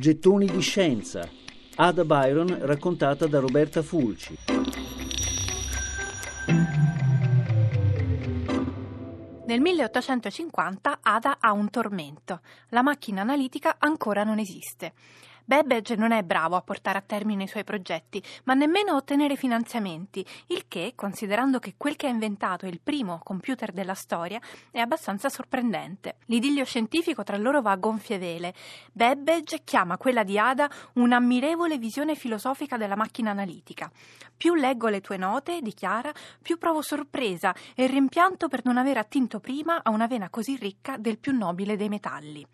Gettoni di scienza. Ada Byron raccontata da Roberta Fulci. Nel 1850 Ada ha un tormento. La macchina analitica ancora non esiste. Babbage non è bravo a portare a termine i suoi progetti, ma nemmeno a ottenere finanziamenti, il che, considerando che quel che ha inventato è il primo computer della storia, è abbastanza sorprendente. L'idillio scientifico tra loro va a gonfie vele. Babbage chiama quella di Ada un'ammirevole visione filosofica della macchina analitica. Più leggo le tue note, dichiara, più provo sorpresa e rimpianto per non aver attinto prima a una vena così ricca del più nobile dei metalli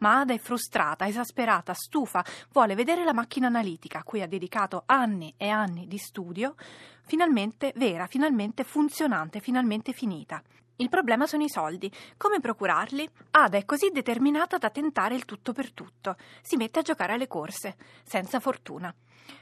ma Ada è frustrata, esasperata, stufa, vuole vedere la macchina analitica a cui ha dedicato anni e anni di studio, finalmente vera, finalmente funzionante, finalmente finita. Il problema sono i soldi. Come procurarli? Ada è così determinata da tentare il tutto per tutto. Si mette a giocare alle corse, senza fortuna.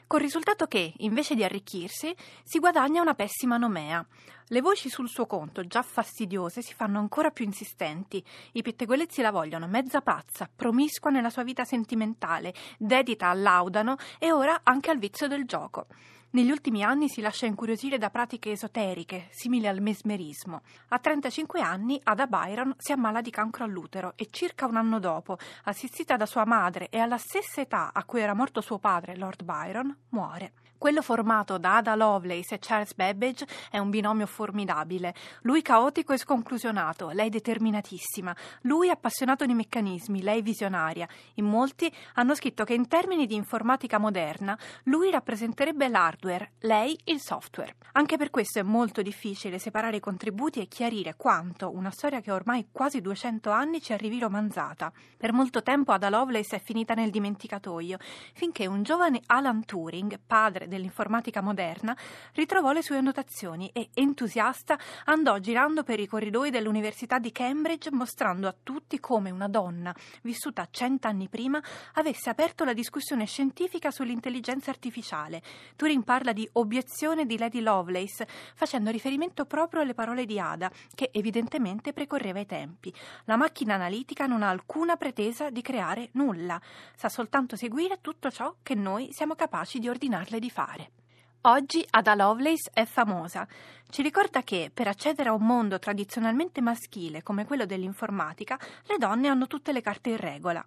Col risultato che, invece di arricchirsi, si guadagna una pessima nomea. Le voci sul suo conto, già fastidiose, si fanno ancora più insistenti. I pettegolezzi la vogliono mezza pazza, promiscua nella sua vita sentimentale, dedita al laudano e ora anche al vizio del gioco. Negli ultimi anni si lascia incuriosire da pratiche esoteriche, simili al mesmerismo. A 35 anni Ada Byron si ammala di cancro all'utero e circa un anno dopo, assistita da sua madre e alla stessa età a cui era morto suo padre, Lord Byron, muore. Quello formato da Ada Lovelace e Charles Babbage è un binomio formidabile. Lui caotico e sconclusionato, lei determinatissima. Lui appassionato di meccanismi, lei visionaria. In molti hanno scritto che in termini di informatica moderna lui rappresenterebbe l'hardware, lei il software. Anche per questo è molto difficile separare i contributi e chiarire quanto una storia che ormai quasi 200 anni ci arrivi romanzata. Per molto tempo Ada Lovelace è finita nel dimenticatoio, finché un giovane Alan Turing, padre dell'informatica moderna, ritrovò le sue annotazioni e, entusiasta, andò girando per i corridoi dell'Università di Cambridge mostrando a tutti come una donna, vissuta cent'anni prima, avesse aperto la discussione scientifica sull'intelligenza artificiale. Turing parla di obiezione di Lady Lovelace, facendo riferimento proprio alle parole di Ada, che evidentemente precorreva i tempi. La macchina analitica non ha alcuna pretesa di creare nulla, sa soltanto seguire tutto ciò che noi siamo capaci di ordinarle di fare. Oggi Ada Lovelace è famosa. Ci ricorda che per accedere a un mondo tradizionalmente maschile come quello dell'informatica, le donne hanno tutte le carte in regola.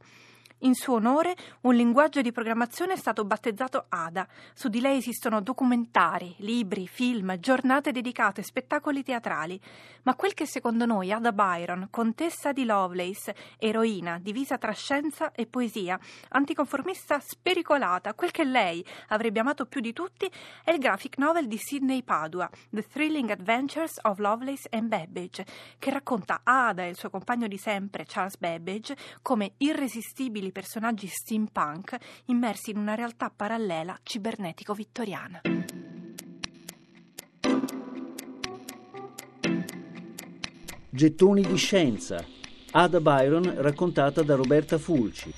In suo onore un linguaggio di programmazione è stato battezzato ADA. Su di lei esistono documentari, libri, film, giornate dedicate, spettacoli teatrali. Ma quel che secondo noi Ada Byron, contessa di Lovelace, eroina divisa tra scienza e poesia, anticonformista spericolata, quel che lei avrebbe amato più di tutti è il graphic novel di Sidney Padua, The Thrilling Adventures of Lovelace and Babbage, che racconta Ada e il suo compagno di sempre, Charles Babbage, come irresistibili dei personaggi steampunk immersi in una realtà parallela cibernetico-vittoriana. Gettoni di scienza. Ada Byron raccontata da Roberta Fulci.